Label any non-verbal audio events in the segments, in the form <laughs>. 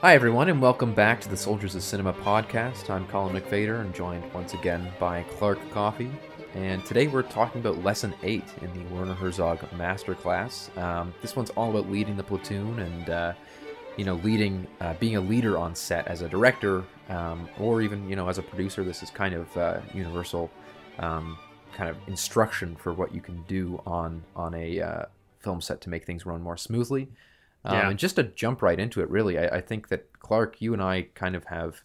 Hi, everyone, and welcome back to the Soldiers of Cinema podcast. I'm Colin McFader and joined once again by Clark Coffee. And today we're talking about Lesson 8 in the Werner Herzog Masterclass. Um, this one's all about leading the platoon and, uh, you know, leading, uh, being a leader on set as a director um, or even, you know, as a producer. This is kind of uh, universal um, kind of instruction for what you can do on, on a uh, film set to make things run more smoothly. Um, Yeah. And just to jump right into it, really, I, I think that Clark, you and I kind of have,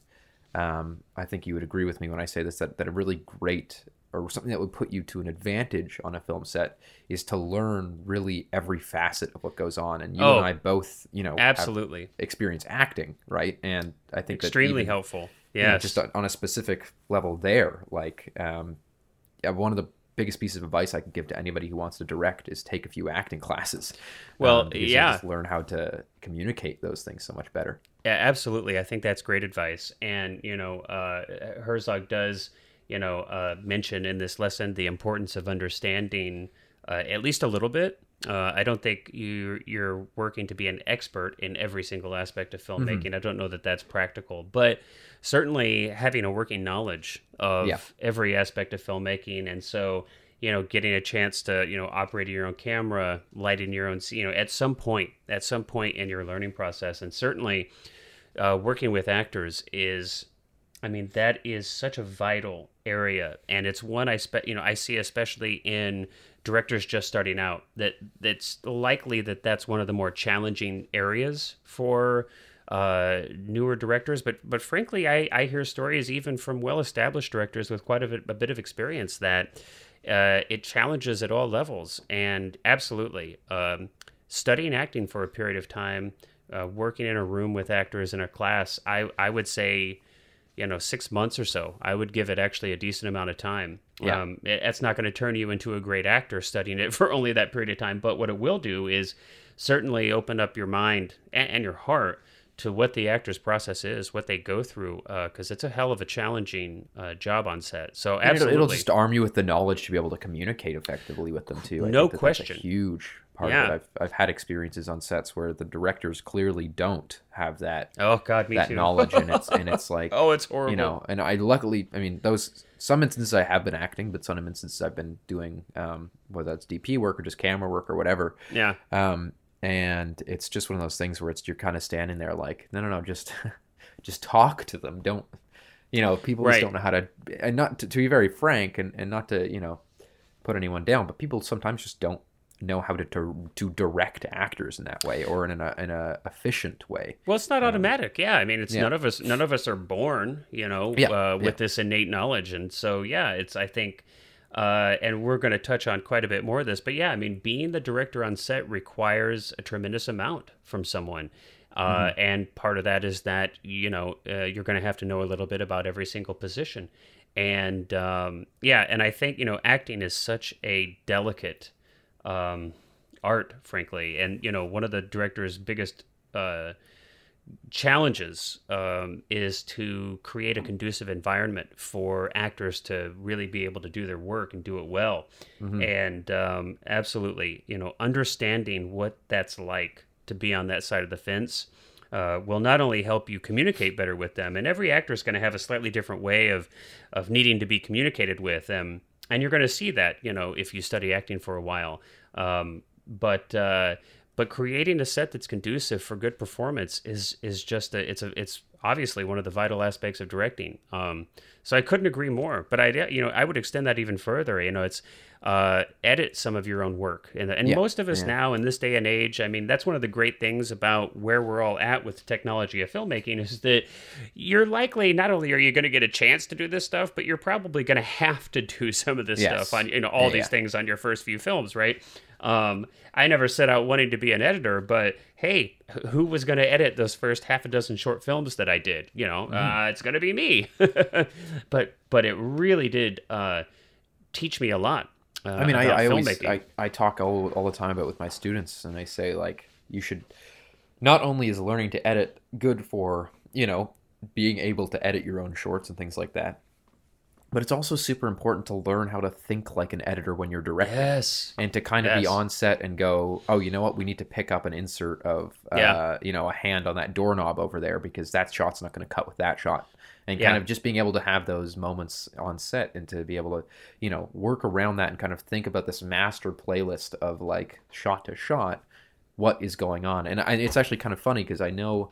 um, I think you would agree with me when I say this, that, that a really great or something that would put you to an advantage on a film set is to learn really every facet of what goes on. And you Oh, and I both, you know, Absolutely. experience acting, right? And I think Extremely even- helpful. you know, just on- a specific level there. Like, um, yeah, one of the biggest pieces of advice I can give to anybody who wants to direct is take a few acting classes. Well, um, yeah. just learn how to communicate those things so much better. Yeah, absolutely. I think that's great advice. And, you know, uh, Herzog does, you know, uh, mention in this lesson the importance of understanding uh, at least a little bit. Uh, I don't think you you're working to be an expert in every single aspect of filmmaking. I don't know that that's practical, but certainly having a working knowledge of Yeah. every aspect of filmmaking, and so you know, getting a chance to you know operate your own camera, lighting your own, you know, at some point, at some point in your learning process, and certainly uh, working with actors is I mean that is such a vital area and it's one I spe- you know I see especially in directors just starting out that that's likely that that's one of the more challenging areas for uh, newer directors but but frankly I, I hear stories even from well established directors with quite a bit, a bit of experience that uh, it challenges at all levels and absolutely um, studying acting for a period of time uh, working in a room with actors in a class, I, I would say, you know, six months or so. I would give it actually a decent amount of time. Yeah. Um, it- that's not going to turn you into a great actor studying it <laughs> for only that period of time. But what it will do is certainly open up your mind and, and your heart to what the actor's process is, what they go through, because it's a hell of a challenging uh, job on set. So And it'll, absolutely, it'll just arm you with the knowledge to be able to communicate effectively with them too. I No think that that's question. a huge part Yeah. of it. I've, I've had experiences on sets where the directors clearly don't have that oh god, me that too. knowledge, and it's and it's <laughs> like oh, it's horrible. you know and i luckily i mean those some instances i have been acting but some instances i've been doing um, whether that's dp work or just camera work or whatever yeah, um, and it's just one of those things where it's you're kind of standing there like no no no just <laughs> just talk to them don't you know people just don't know how to and not to, to be very frank and, and not to you know put anyone down but people sometimes just don't know how to, to to direct actors in that way or in a in a efficient way Well, it's not automatic. Yeah, I mean, it's yeah. none of us. None of us are born, you know, Yeah, uh, with yeah. this innate knowledge, and so yeah, it's. I think, uh, and we're going to touch on quite a bit more of this, but yeah, I mean, being the director on set requires a tremendous amount from someone. Uh, Mm-hmm. And part of that is that you know uh, you're going to have to know a little bit about every single position, and um, yeah, and I think you know acting is such a delicate um, art, frankly. And you know, one of the director's biggest uh, challenges um, is to create a conducive environment for actors to really be able to do their work and do it well. And um, absolutely, you know, understanding what that's like to be on that side of the fence. Uh, will not only help you communicate better with them, and every actor is going to have a slightly different way of of needing to be communicated with them, and you're going to see that, you know, if you study acting for a while. Um, but uh, but creating a set that's conducive for good performance is is just a it's a it's obviously one of the vital aspects of directing. Um, so I couldn't agree more. But I you know I would extend that even further. You know, it's uh, edit some of your own work, and, and Yeah, most of us yeah. now in this day and age, I mean, that's one of the great things about where we're all at with the technology of filmmaking is that you're likely not only are you going to get a chance to do this stuff, but you're probably going to have to do <laughs> some of this Yes. stuff on you know all Yeah, these things on your first few films, right? Um, I never set out wanting to be an editor, but hey, who was going to edit those first half a dozen short films that I did? You know, Mm-hmm. uh, it's going to be me. <laughs> but but it really did uh, teach me a lot. Uh, I mean, I, I always. I, I talk all, all the time about with my students, and I say like you should not only is learning to edit good for you know being able to edit your own shorts and things like that, but it's also super important to learn how to think like an editor when you're directing Yes. and to kind of be on set and go, oh, you know what, we need to pick up an insert of, uh, Yeah. you know, a hand on that doorknob over there because that shot's not going to cut with that shot. And Yeah. kind of just being able to have those moments on set and to be able to, you know, work around that and kind of think about this master playlist of like shot to shot, what is going on. And, I, it's actually kind of funny because I know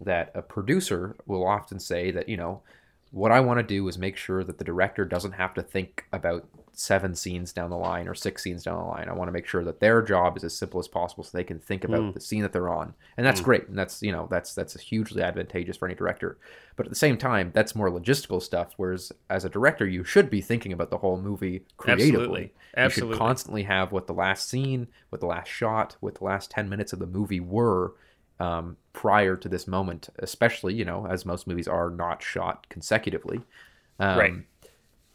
that a producer will often say that, you know, what I want to do is make sure that the director doesn't have to think about seven scenes down the line or six scenes down the line. I want to make sure that their job is as simple as possible so they can think about Mm. the scene that they're on. And that's great. And that's, you know, that's that's hugely advantageous for any director. But at the same time, that's more logistical stuff whereas as a director you should be thinking about the whole movie creatively. Absolutely. Absolutely. You should constantly have what the last scene, what the last shot, what the last 10 minutes of the movie were um, prior to this moment, especially, you know, as most movies are not shot consecutively. Um, Right.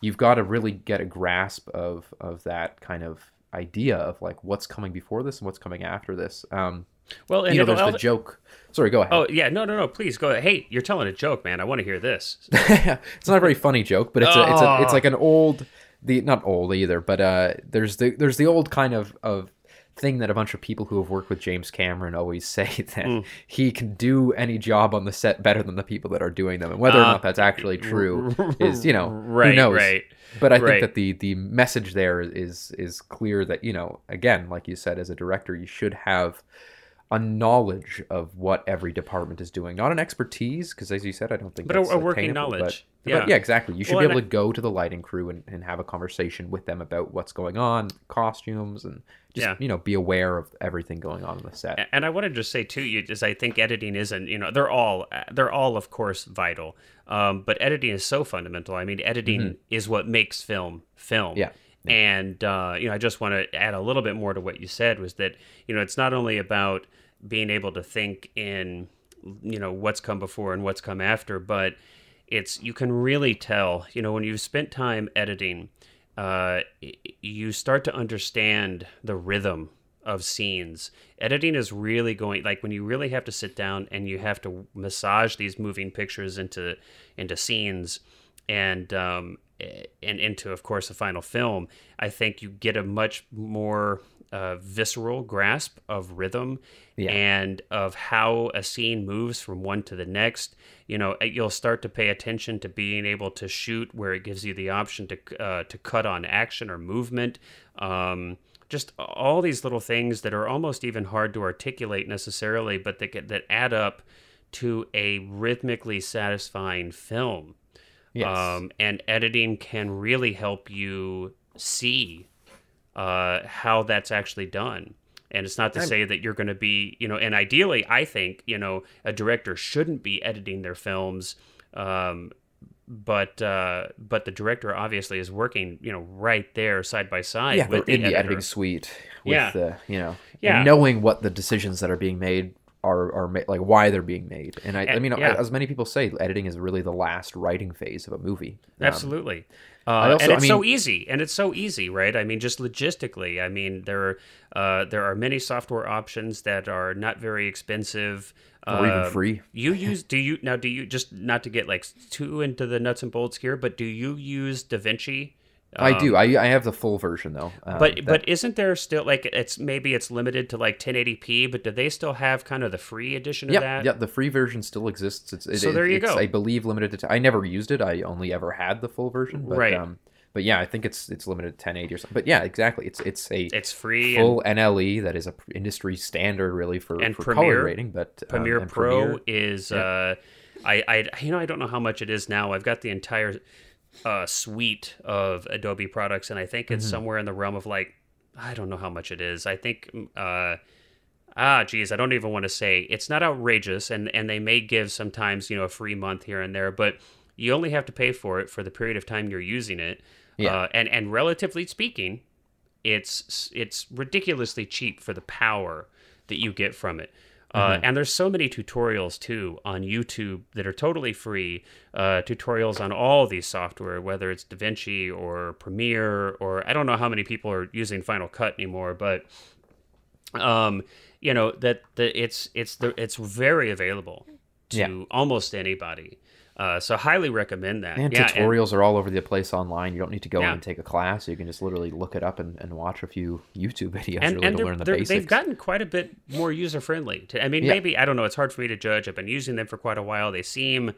You've got to really get a grasp of, of that kind of idea of like what's coming before this and what's coming after this. Um, Well, and you know, there's the joke. Sorry, go ahead. Oh yeah, no, no, no. Please go. ahead. Hey, you're telling a joke, man. I want to hear this. <laughs> it's not a very funny joke, but it's a, it's a, it's Oh. like an old the not old either, but uh, there's the there's the old kind of of thing that a bunch of people who have worked with James Cameron always <laughs> say that Hmm. he can do any job on the set better than the people that are doing them, and whether or Uh, not that's actually <laughs> true is you know Right, who knows. right, But I right. think that the the message there is is clear that you know again, like you said, as a director, you should have a knowledge of what every department is doing, not an expertise, because as you said, I don't think But a- a working attainable, but- knowledge. but Yeah. yeah, exactly. You should Well, be able to go to the lighting crew and, and have a conversation with them about what's going on, costumes, and just Yeah. you know be aware of everything going on in the set. and I want to just say too, you is I think editing isn't you know they're all they're all of course vital, um, but editing is so fundamental. I mean, editing is what makes film film. Mm-hmm. Yeah. And uh, you know, I just want to add a little bit more to what you said was that you know it's not only about being able to think in you know what's come before and what's come after, but it's you can really tell you know when you've spent time editing, uh, you start to understand the rhythm of scenes. Editing is really going like when you really have to sit down and you have to massage these moving pictures into into scenes and um, and into of course the final film. I think you get a much more uh, visceral grasp of rhythm Yeah. and of how a scene moves from one to the next. You know, eh, you'll start to pay attention to being able to shoot where it gives you the option to uh, to cut on action or movement. Um, just all these little things that are almost even hard to articulate necessarily, but that get, that add up to a rhythmically satisfying film. Yes. Um, and editing can really help you see uh, how that's actually done. And it's not to say that you're going to be, you know, and ideally, I think, you know, a director shouldn't be editing their films. Um, but uh, but the director obviously is working, you know, right there side by side yeah, with in the editor. editing suite with Yeah. the you know Yeah. knowing what the decisions that are being made are are ma- like why they're being made. And I, I mean, yeah. as many people say, editing is really the last writing phase of a movie. Um, Absolutely. Uh, also- and it's I so easy, and it's so easy, right? I mean, just logistically, I mean, there are uh, there are many software options that are not very expensive, Or even Uh, free. You <laughs> use do you now? Do you just not to get like too into the nuts and bolts here, but do you use DaVinci? I do. I, I have the full version though. um, Um, But that- but isn't there still like it's maybe it's limited to like 1080p? But do they still have kind of the free edition of yeah, that? yeah, the free version still exists. It's, it, So there you it's, go. I believe limited to. I never used it. I only ever had the full version. But, Right. Um, but yeah, I think it's it's limited to 1080 or something. But yeah, exactly. It's it's a It's free and full NLE that is a industry standard really for, And for Premiere- color grading. But um, Premiere and Pro Premiere- is uh I I you know I don't know how much it is now. I've got the entire uh suite of Adobe products and I think Mm-hmm. it's somewhere in the realm of like I don't know how much it is. I think uh ah geez, I don't even want to say. It's not outrageous and and they may give sometimes, you know, a free month here and there, but you only have to pay for it for the period of time you're using it. Yeah. Uh, and and relatively speaking, it's it's ridiculously cheap for the power that you get from it. Uh, and there's so many tutorials too on YouTube that are totally free. Uh, tutorials on all these software, whether it's DaVinci or Premiere or I don't know how many people are using Final Cut anymore, but um, you know that the it's it's the it's very available to Yeah. almost anybody. Uh, so highly recommend that. And yeah, tutorials are all over the place online. You don't need to go Yeah. in and take a class. You can just literally look it up and, and watch a few YouTube <laughs> videos and, really and to learn the basics. they've gotten quite a bit more user friendly. I mean, Yeah. maybe I don't know. It's hard for me to judge. I've been using them for quite a while. They seem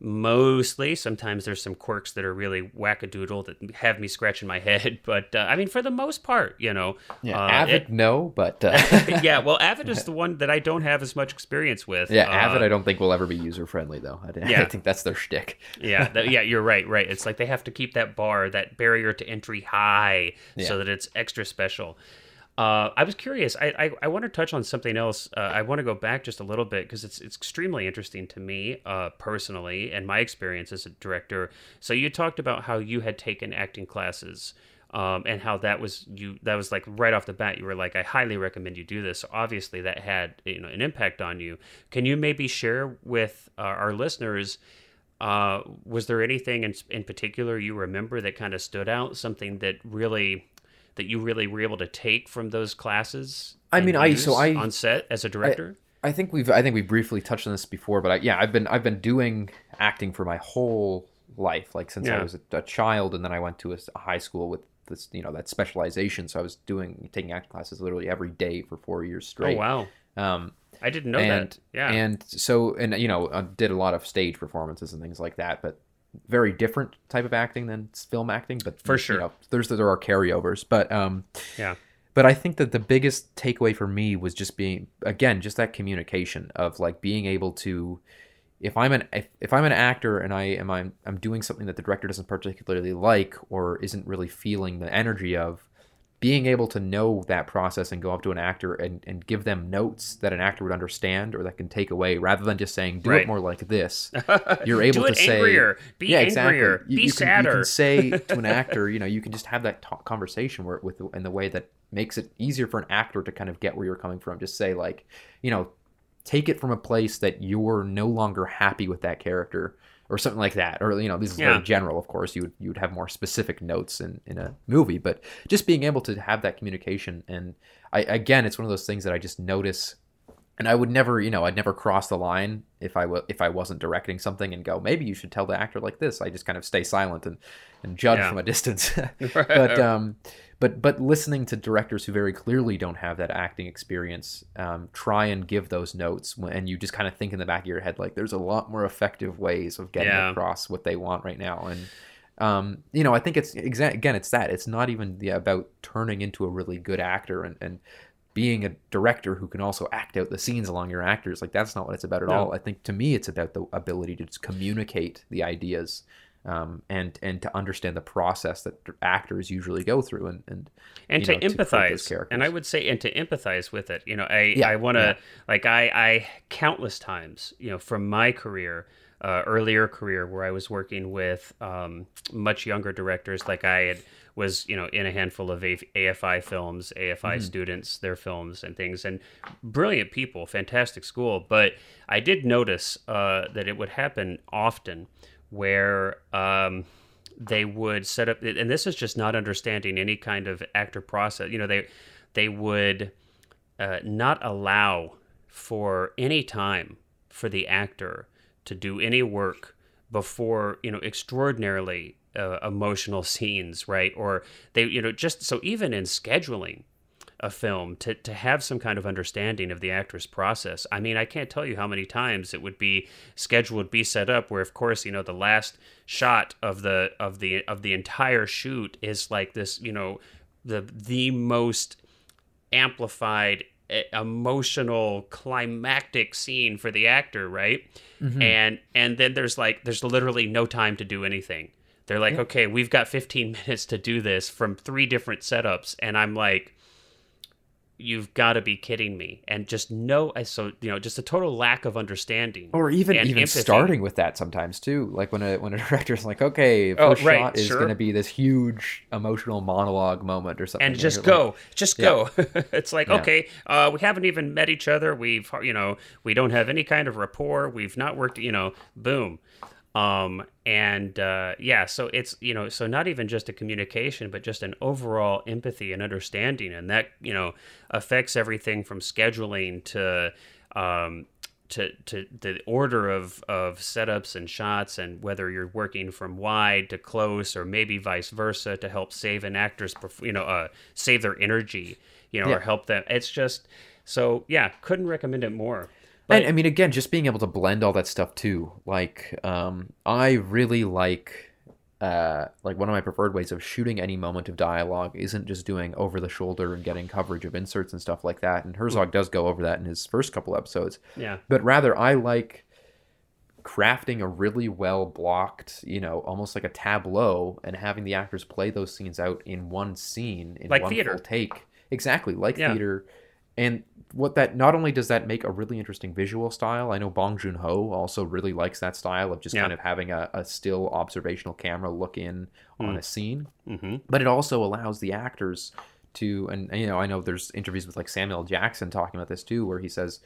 mostly. Sometimes there's some quirks that are really wackadoodle that have me scratching my head. <laughs> But uh, I mean, for the most part, you know, yeah, uh, Avid, it- no, but uh, <laughs> <laughs> yeah. Well, Avid is the one that I don't have as much experience with. yeah, Uh, Avid, I don't think will ever be user friendly though. I, Yeah. I think that's their shtick. yeah, that, yeah, you're right, right. It's like they have to keep that bar, that barrier to entry high, Yeah. so that it's extra special. Uh, I was curious. I, I, I want to touch on something else. Uh, I want to go back just a little bit because it's it's extremely interesting to me uh, personally and my experience as a director. So you talked about how you had taken acting classes. Um, and how that was you that was like right off the bat you were like I highly recommend you do this. So obviously that had you know an impact on you. Can you maybe share with uh, our listeners uh, was there anything in, in particular you remember that kind of stood out? Something that really that you really were able to take from those classes? I mean, I- so I- on set as a director. I think we've I think we briefly touched on this before, but I, yeah, I've been I've been doing acting for my whole life, like since I was a, a child, and then I went to a high school with this you know that specialization. So I was doing taking acting classes literally every day for four years straight. oh wow, Um, I didn't know and that. Yeah, and so and you know I did a lot of stage performances and things like that, but very different type of acting than film acting. But For you sure. know, there's there are carryovers, but um, yeah, but I think that the biggest takeaway for me was just being again just that communication of like being able to if I'm an if, if I'm an actor and I am I'm, I'm doing something that the director doesn't particularly like or isn't really feeling the energy of being able to know that process and go up to an actor and, and give them notes that an actor would understand or that can take away rather than just saying do Right. it more like this <laughs> you're able to say angrier. Be yeah, angrier. exactly. You, Be you can, sadder. You can say <laughs> to an actor, you know, you can just have that talk, conversation where with in the way that makes it easier for an actor to kind of get where you're coming from. Just say like, you know, take it from a place that you're no longer happy with that character or something like that. Or you know, this is Yeah. very general, of course. You would you would have more specific notes in in a movie, but just being able to have that communication and I again, it's one of those things that I just notice and I would never, you know, I'd never cross the line if I wa- if I wasn't directing something and go, maybe you should tell the actor like this. I just kind of stay silent and and judge Yeah. from a <laughs> distance. <laughs> but um, but but listening to directors who very clearly don't have that acting experience, um, try and give those notes, when, and you just kind of think in the back of your head like, there's a lot more effective ways of getting Yeah. across what they want right now, and um, you know, I think it's exa- again, it's that. It's not even the, about turning into a really good actor and, and being a director who can also act out the scenes along your actors. Like that's not what it's about at No. all. I think to me, it's about the ability to just communicate the ideas um, and and to understand the process that actors usually go through and and and to know, to empathize characters. and i would say and to empathize with it you know i Yeah, i want to yeah. like i i countless times you know from my career uh, earlier career where i was working with um, much younger directors like i had was you know in a handful of afi films afi Mm-hmm. students their films and things and brilliant people fantastic school but i did notice uh, that it would happen often where um, they would set up and this is just not understanding any kind of actor process. You know they they would uh, not allow for any time for the actor to do any work before you know extraordinarily uh, emotional <laughs> scenes right? Or they you know just so even in scheduling a film to, to have some kind of understanding of the actor's process. I mean, I can't tell you how many times it would be schedule would be set up where of course, you know, the last shot of the of the of the entire shoot is like this, you know, the the most amplified emotional climactic scene for the actor, right? Mm-hmm. And and then there's like there's literally no time to do anything. They're like, "Okay, we've got 15 <laughs> minutes to do this from three different setups." And I'm like, you've got to be kidding me and just no I so you know just a total lack of understanding or even and even empathy. starting with that sometimes too. Like when a when a <laughs> director's like, okay, Oh, right, shot is sure. going to be this huge emotional monologue moment or something, and just go like- just Yeah. go <laughs> it's like Yeah. okay uh, we haven't even met each other we've you know we don't have any kind of rapport we've not worked you know boom um and uh yeah so it's you know so not even just a communication but just an overall empathy and understanding. And that you know affects everything from scheduling to um to to the order of of setups and shots and whether you're working from wide to close or maybe vice versa to help save an actor's you know uh, save their energy you know Yeah. or help them. It's just so yeah couldn't recommend it more But- and I mean, again, just being able to blend all that stuff too. Like, um, I really like, uh, like one of my preferred ways of shooting any moment of dialogue isn't just doing over the shoulder and getting coverage of inserts and stuff like that. And Herzog does go over that in his first couple episodes. yeah But rather, I like crafting a really well blocked, you know, almost like a tableau, and having the actors play those scenes out in one scene in Like one theater. full take. Exactly, like Yeah. theater. And what that not only does that make a really interesting visual style. I know Bong Joon Ho also really likes that style of just Yeah. kind of having a, a still observational camera look in on a scene mm-hmm. but it also allows the actors to and you know i know there's interviews with like samuel jackson talking about this too where he says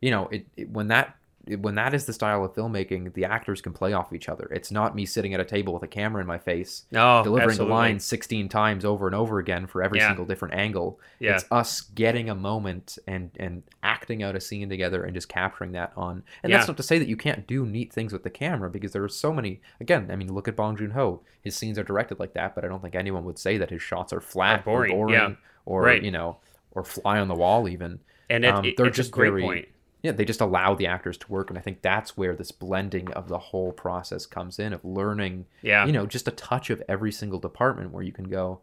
you know it, it when that when that is the style of filmmaking the actors can play off each other it's not me sitting at a table with a camera in my face no delivering Oh, absolutely. the lines 16 times over and over again for every Yeah. single different angle Yeah. it's us getting a moment and and acting out a scene together and just capturing that on and Yeah. that's not to say that you can't do neat things with the camera because there are so many again i mean look at bong joon-ho his scenes are directed like that but i don't think anyone would say that his shots are flat Are boring, or boring yeah. or Right. you know or fly on the wall even and it, um, it- they're just a great very- point yeah they just allow the actors to work and i think that's where this blending of the whole process comes in of learning yeah. you know just a touch of every single department where you can go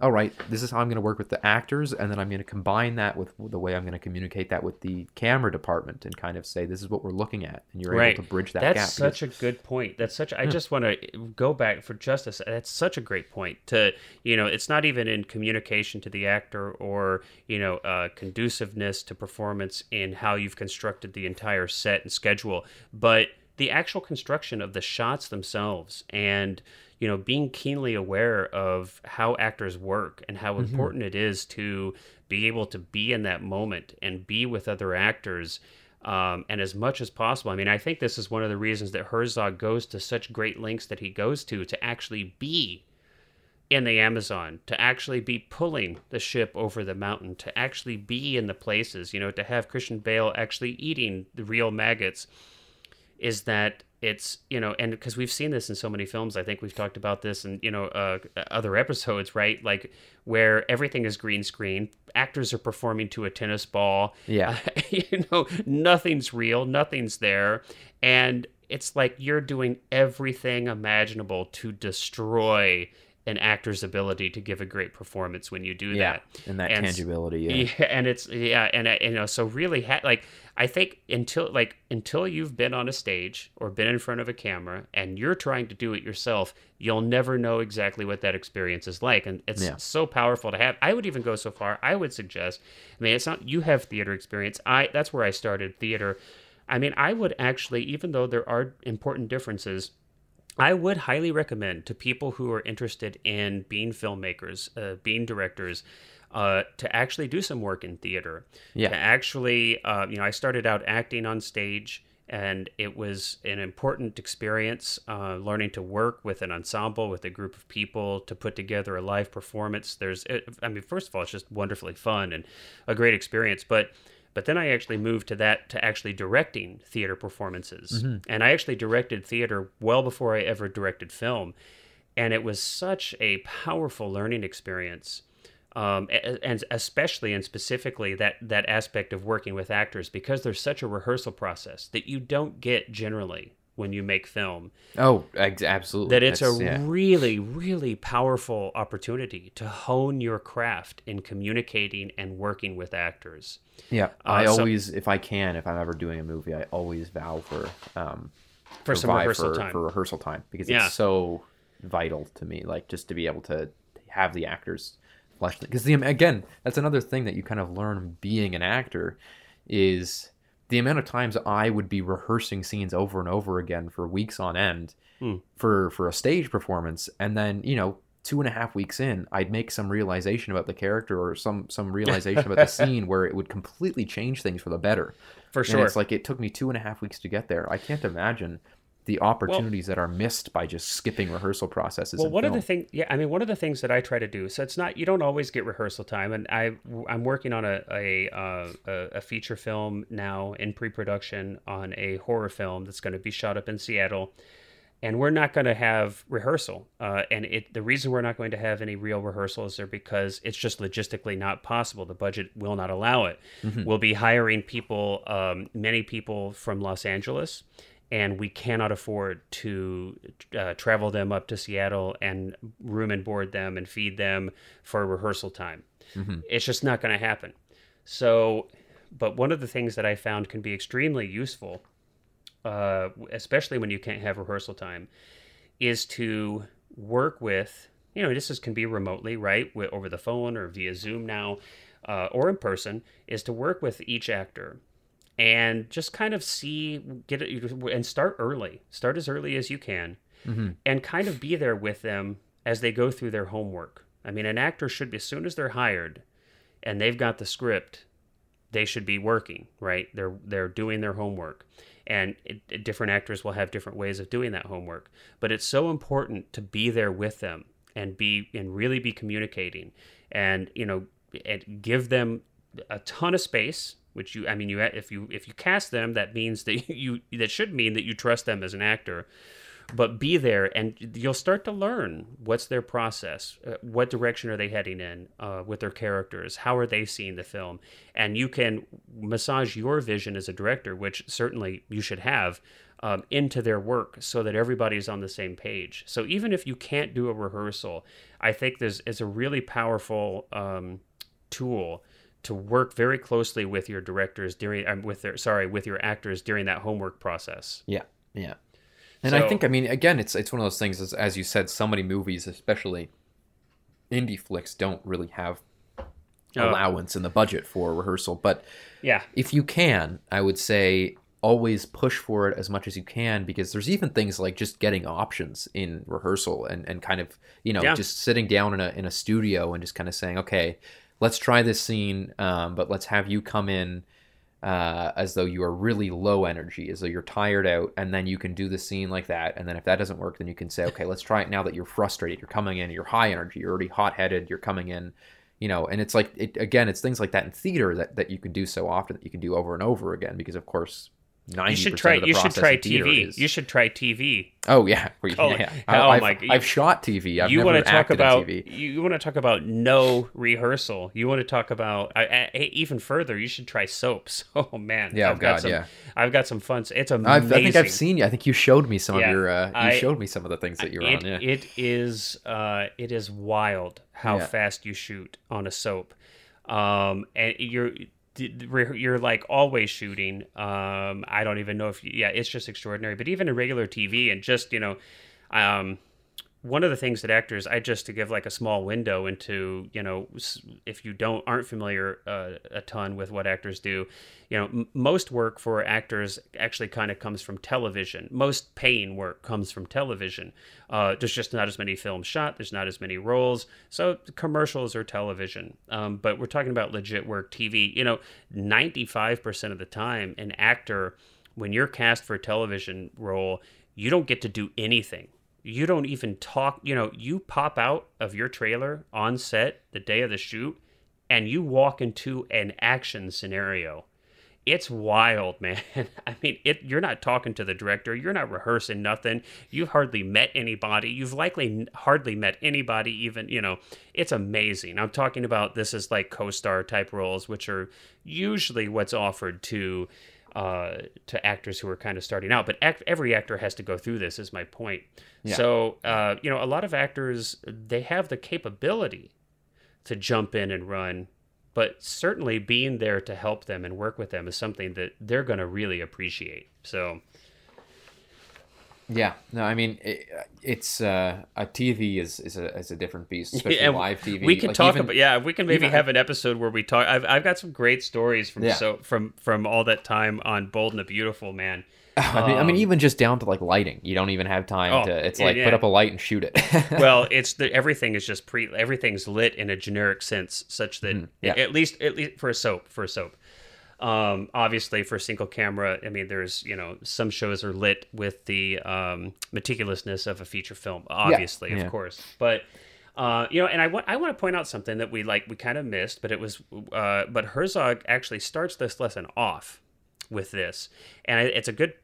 all right this is how i'm going to work with the actors and then i'm going to combine that with the way i'm going to communicate that with the camera department and kind of say this is what we're looking at and you're Right. able to bridge that That's gap That's such a good point. That's such. I just want to go back for justice. That's such a great point. To you know, it's not even in communication to the actor or you know, uh, conduciveness to performance in how you've constructed the entire set and schedule, but the actual construction of the shots themselves and you know being keenly aware of how actors work and how important it is to be able to be in that moment and be with other actors um, and as much as possible. I mean, I think this is one of the reasons that Herzog goes to such great lengths that he goes to to actually be in the Amazon, to actually be pulling the ship over the mountain, to actually be in the places, you know, to have Christian Bale actually eating the real maggots is that it's you know and because we've seen this in so many films i think we've talked about this in you know uh, other episodes right? Like where everything is green screen actors are performing to a tennis ball. Yeah. <laughs> you know nothing's real nothing's there. And it's like you're doing everything imaginable to destroy an actor's ability to give a great performance when you do yeah that and that And tangibility yeah. yeah, and it's yeah, and uh, you know, so really, ha- like I think until like until you've been on a stage or been in front of a camera and you're trying to do it yourself, you'll never know exactly what that experience is like, and it's Yeah. so powerful to have. I would even go so far. I would suggest. I mean, it's not you have theater experience. I that's where I started theater. I mean, I would actually, even though there are important differences. I would highly recommend to people who are interested in being filmmakers, uh, being directors, uh, to actually do some work in theater. Yeah. To actually, uh, you know, I started out acting on stage, and it was an important experience uh, learning to work with an ensemble, with a group of people, to put together a live performance. There's, I mean, first of all, it's just wonderfully fun and a great experience, but. But then I actually moved to that to actually directing theater performances. And I actually directed theater well before I ever directed film. And it was such a powerful learning experience. Um, and especially and specifically that, that aspect of working with actors because there's such a rehearsal process that you don't get generally when you make film oh ex- absolutely that it's a yeah. really really powerful opportunity to hone your craft in communicating and working with actors Yeah, I Uh, so- always, if I can, if I'm ever doing a movie, I always vow for um For some rehearsal for, time. for rehearsal time because Yeah. it's so vital to me. Like just to be able to have the actors flesh because the again that's another thing that you kind of learn being an actor is the amount of times I would be rehearsing scenes over and over again for weeks on end Hmm. for for a stage performance, and then you know two and a half weeks in, I'd make some realization about the character or some some realization about the <laughs> scene where it would completely change things for the better. for And sure it's like it took me two and a half weeks to get there. I can't imagine the opportunities that are missed by just skipping rehearsal processes. Well, one of the things, yeah, I mean, one of the things that I try to do. So it's not you don't always get rehearsal time, and I I'm working on a a uh, a, a feature film now in pre-production on a horror film that's going to be shot up in Seattle, and we're not going to have rehearsal. Uh, and it the reason we're not going to have any real rehearsals are because it's just logistically not possible. The budget will not allow it. We'll be hiring people, um, many people from Los Angeles and we cannot afford to uh, travel them up to Seattle and room and board them and feed them for rehearsal time. It's just not going to happen. So, but one of the things that I found can be extremely useful, uh, especially when you can't have rehearsal time, is to work with, you know, this is, can be remotely, right, wi- over the phone or via Zoom now, uh, or in person, is to work with each actor and just kind of see get it and start early. Start as early as you can mm-hmm. and kind of be there with them as they go through their homework. I mean an actor should be as soon as they're hired and they've got the script they should be working right? They're they're doing their homework. And it- different actors will have different ways of doing that homework. But it's so important to be there with them and be and really be communicating and you know and give them a ton of space which you i mean you if you if you cast them that means that <laughs> you that should mean that you trust them as an actor. But be there and you'll start to learn what's their process uh, what direction are they heading in uh, with their characters how are they seeing the film? And you can massage your vision as a director which certainly you should have um, into their work so that everybody's on the same page. So even if you can't do a rehearsal i think there's is a really powerful um, tool to work very closely with your directors during um, with their sorry with your actors during that homework process Yeah, yeah. And I think, I mean, again, it's it's one of those things. As, as you said, so many movies, especially indie flicks, don't really have Oh. allowance in the budget for rehearsal. But yeah if you can, I would say always push for it as much as you can because there's even things like just getting options in rehearsal and, and kind of you know Yeah. just sitting down in a in a studio and just kind of saying okay let's try this scene um, but let's have you come in uh, as though you are really low energy as though you're tired out and then you can do the scene like that. And then if that doesn't work then you can say okay let's try it now that you're frustrated. You're coming in you're high energy you're already hot headed you're coming in you know? And it's like it, again it's things like that in theater that, that you can do so often that you can do over and over again because of course 90% you should try you should try tv is- you should try tv oh yeah, Oh, <laughs> yeah. oh I've, my- I've shot tv I've you want to talk about TV. you want to talk about no rehearsal you want to talk about I, I, even further you should try soaps <laughs> oh man Yeah, oh I've got some, yeah. i've got some fun it's amazing I've, I think I've seen you. I think you showed me some Yeah, of your. Uh, you I- showed me some of the things that you're it, on. Yeah. it is uh, it is wild how Yeah. fast you shoot on a soap um, and you're you're like always shooting um, i don't even know if you, yeah it's just extraordinary but even in regular tv and just you know um, one of the things that actors i just to give like a small window into you know if you don't aren't familiar uh, a ton with what actors do you know m- most work for actors actually kind of comes from television. Most paying work comes from television. Uh, there's just not as many films shot there's not as many roles so commercials or television. Um, but we're talking about legit work tv you know 95% of the time an actor when you're cast for a television role you don't get to do anything you don't even talk you know you pop out of your trailer on set the day of the shoot and you walk into an action scenario. It's wild <laughs> man. I mean it you're not talking to the director. You're not rehearsing nothing. You've hardly met anybody. You've likely hardly met anybody even you know. It's amazing. I'm talking about this is like co-star type roles which are usually what's offered to uh, to actors who are kind of starting out. But act, every actor has to go through this. Is my point. Yeah. So uh, you know, a lot of actors they have the capability to jump in and run, but certainly being there to help them and work with them is something that they're going to really appreciate. So Yeah, no, I mean it, it's uh, a TV is is a is a different beast, especially and live TV. We can Like, talk even- about yeah. We can maybe even- have an episode where we talk. I've, I've got some great stories from Yeah. so from from all that time on Bold and the Beautiful man. <laughs> I mean, I mean, um, even just down to like lighting, you don't even have time Oh, to. It's yeah, like yeah. put up a light and shoot it. <laughs> well, it's the everything is just pre everything's lit in a generic sense, such that Mm-hmm. yeah. at least at least for a soap for a soap. Um, obviously, for a single camera, I mean, there's you know some shows are lit with the um, meticulousness of a feature film, obviously, Yeah. of course, but. Uh, you know, and I want I want to point out something that we like we kind of missed, but it was uh, but Herzog actually starts this lesson off with this, and it's a good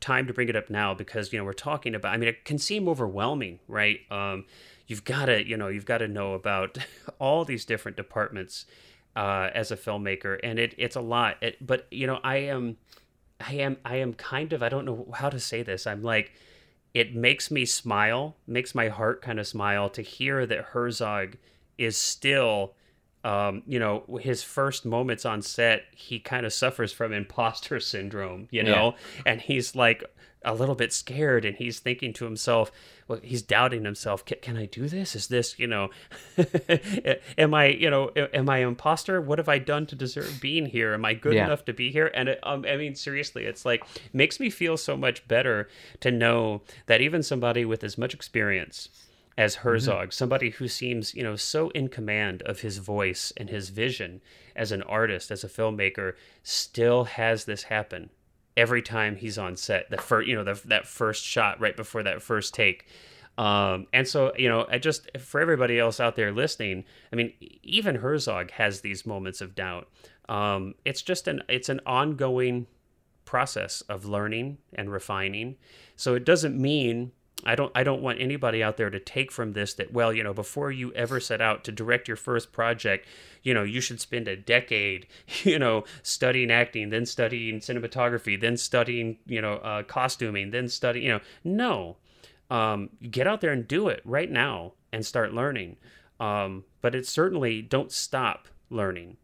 time to bring it up now because you know we're talking about. I mean, it can seem overwhelming, right? Um, you've got to you know you've got to know about <laughs> all these different departments uh, as a filmmaker, and it it's a lot. It, but you know, I am I am I am kind of I don't know how to say this. I'm like it makes me smile, makes my heart kind of smile to hear that Herzog is still, um, you know, his first moments on set, he kind of suffers from imposter syndrome, you know, and he's like a little bit scared and he's thinking to himself, well, he's doubting himself. Can, can I do this? Is this, you know, <laughs> am I, you know, am I an imposter? What have I done to deserve being here? Am I good Yeah. enough to be here? And it, um, I mean, seriously, it's like makes me feel so much better to know that even somebody with as much experience as Herzog, somebody who seems, you know, so in command of his voice and his vision as an artist, as a filmmaker, still has this happen every time he's on set. The first, you know, the, that first shot right before that first take. Um, and so, you know, I just for everybody else out there listening, I mean, even Herzog has these moments of doubt. Um, it's just an it's an ongoing process of learning and refining. So it doesn't mean I don't I don't want anybody out there to take from this that well, you know, before you ever set out to direct your first project, you know, you should spend a decade, <laughs> you know, studying acting, then studying cinematography, then studying, you know, uh, costuming, then study, you know, no. Um, get out there and do it right now and start learning. Um, but it's certainly don't stop learning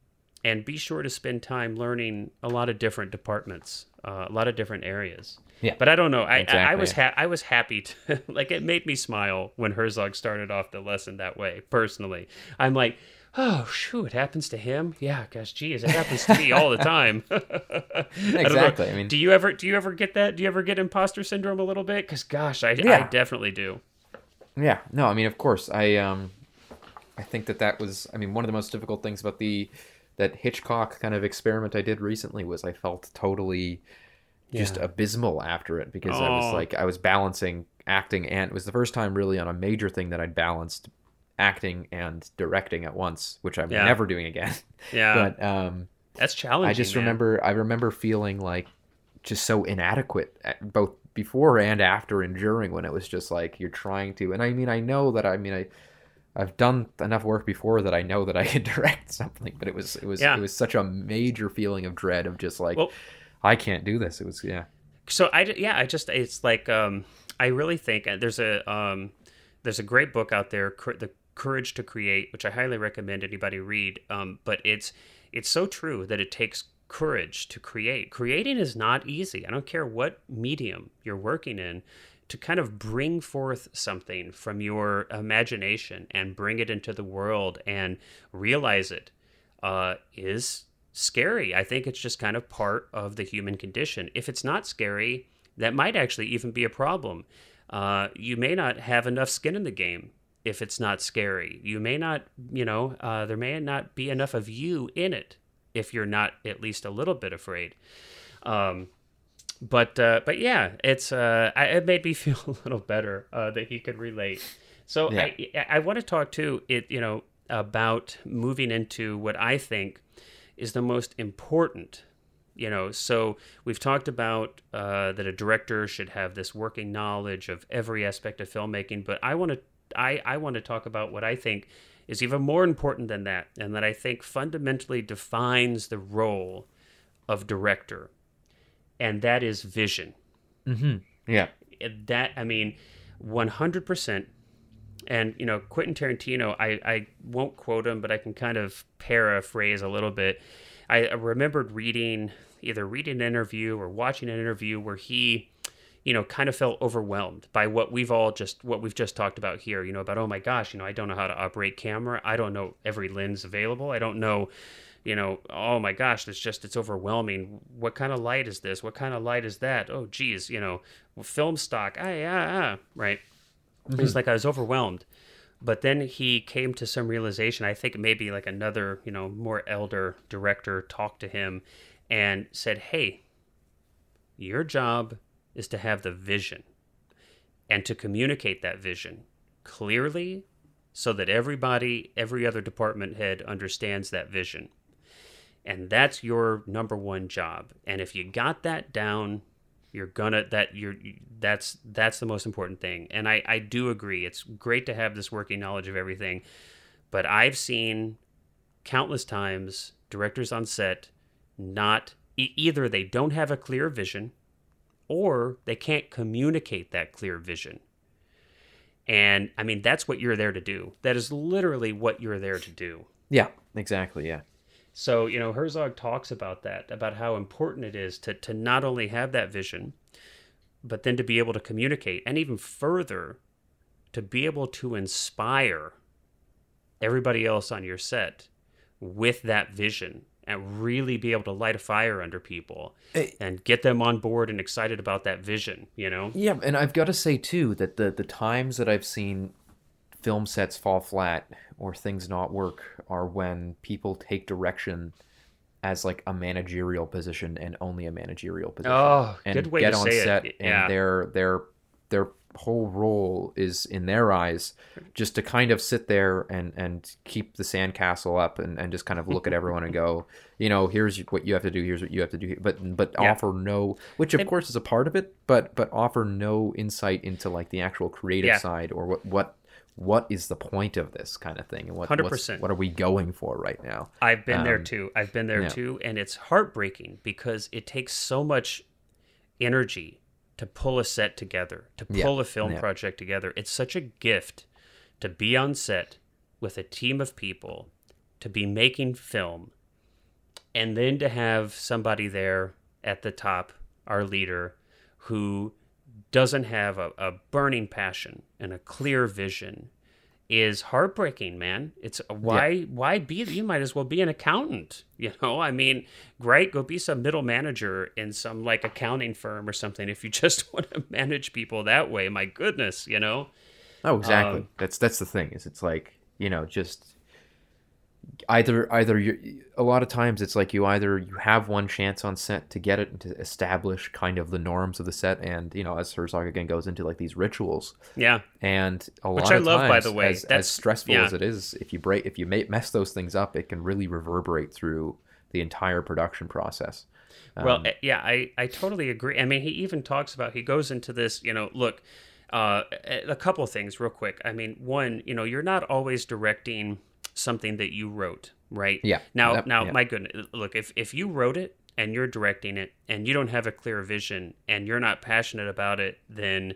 and be sure to spend time learning a lot of different departments, uh, a lot of different areas. Yeah. But I don't know. I, I, I was ha- I was happy to <laughs> like it made me smile when Herzog started off the lesson that way. Personally, I'm like, oh, shoot, it happens to him. Yeah, gosh, geez, it happens to me all the time. <laughs> I. Exactly. I mean- do you ever do you ever get that? Do you ever get imposter syndrome a little bit? Because gosh, I, I definitely do. Yeah, no, I mean, of course, I um, I think that that was, I mean, one of the most difficult things about the that Hitchcock kind of experiment I did recently was I felt totally just Yeah. abysmal after it because I was Oh. like I was balancing acting and it was the first time really on a major thing that I'd balanced acting and directing at once, which I'm Yeah. never doing again. <laughs> Yeah, but um, that's challenging. I just man. remember I remember feeling like just so inadequate at- both before and after and during when it was just like you're trying to and I mean I know that I mean I I've done enough work before that I know that I <laughs> could direct something but it was it was Yeah. it was such a major feeling of dread of just like Well- I can't do this it was yeah so I yeah I just it's like um I really think uh, there's a um there's a great book out there the Courage to Create which I highly recommend anybody read um but it's it's so true that it takes courage to create creating is not easy I don't care what medium you're working in to kind of bring forth something from your imagination and bring it into the world and realize it uh, is scary. I think it's just kind of part of the human condition. If it's not scary, that might actually even be a problem. Uh, you may not have enough skin in the game if it's not scary. You may not, you know, uh, there may not be enough of you in it if you're not at least a little bit afraid. Um, but uh, but yeah, it's uh, I, it made me <laughs> feel a little better uh, that he could relate. So I I want to talk too it you know about moving into what I think is the most important. You know, so we've talked about uh, that a director should have this working knowledge of every aspect of filmmaking, but I want to I, I want to talk about what I think is even more important than that, and that I think fundamentally defines the role of director, and that is vision. mm-hmm. yeah That I mean, one hundred percent. And you know, Quentin Tarantino, I I won't quote him, but I can kind of paraphrase a little bit. I I remembered reading either reading an interview or watching an interview where he you know kind of felt overwhelmed by what we've all just what we've just talked about here you know about oh my gosh you know i don't know how to operate camera. I don't know every lens available. I don't know you know oh my gosh it's just it's overwhelming. What kind of light is this? What kind of light is that? Oh geez you know film stock ah yeah ah right? He's like i was overwhelmed. But then he came to some realization i think maybe like another you know more elder director talked to him and said, "Hey, your job is to have the vision and to communicate that vision clearly so that everybody, every other department head understands that vision. And that's your number one job. And if you got that down, you're gonna that you're that's that's the most important thing. And I I do agree. It's great to have this working knowledge of everything, but I've seen countless times directors on set not either they don't have a clear vision or they can't communicate that clear vision. And I mean, that's what you're there to do. That is literally what you're there to do. Yeah, exactly. Yeah. So, you know, Herzog talks about that, about how important it is to, to not only have that vision, but then to be able to communicate and even further to be able to inspire everybody else on your set with that vision and really be able to light a fire under people eh, and get them on board and excited about that vision, you know? Yeah, and I've got to say too that the the times that I've seen film sets fall flat or things not work are when people take direction as like a managerial position and only a managerial position. Oh, and good way get to on say set it. and Yeah. their their their whole role is in their eyes just to kind of sit there and and keep the sandcastle up and, and just kind of look at everyone and go <laughs> you know here's what you have to do here's what you have to do but but Yeah. offer no which of And- course is a part of it but but offer no insight into like the actual creative Yeah. side or what what what is the point of this kind of thing and what 100%. what are we going for right now I've been there Um, too. I've been there yeah. too. And it's heartbreaking because it takes so much energy to pull a set together, to Yeah, pull a film yeah. project together. It's such a gift to be on set with a team of people, to be making film, and then to have somebody there at the top, our leader, who doesn't have a, a burning passion and a clear vision is heartbreaking, man. It's why why be you might as well be an accountant, <laughs> you know? I mean, great, go be some middle manager in some like accounting firm or something if you <laughs> just want to manage people that way. My goodness, you know? Oh, exactly. Um, that's that's the thing. Is it's like you know just either either you a lot of times it's like you either you have one chance on set to get it and to establish kind of the norms of the set and you know as Herzog again goes into like these rituals Yeah. and a Which lot I of love, by times, the way. as, as stressful yeah. as it is if you break if you mess those things up it can really reverberate through the entire production process Well, Um, eh, yeah, I, I totally agree. I mean, he even talks about, he goes into this, you know, look, uh, a a couple of things real quick. I mean, one, you know, you're not always directing something that you wrote, right? Yeah. Now, now, yeah. my goodness, look, if, if you wrote it and you're directing it and you don't have a clear vision and you're not passionate about it, then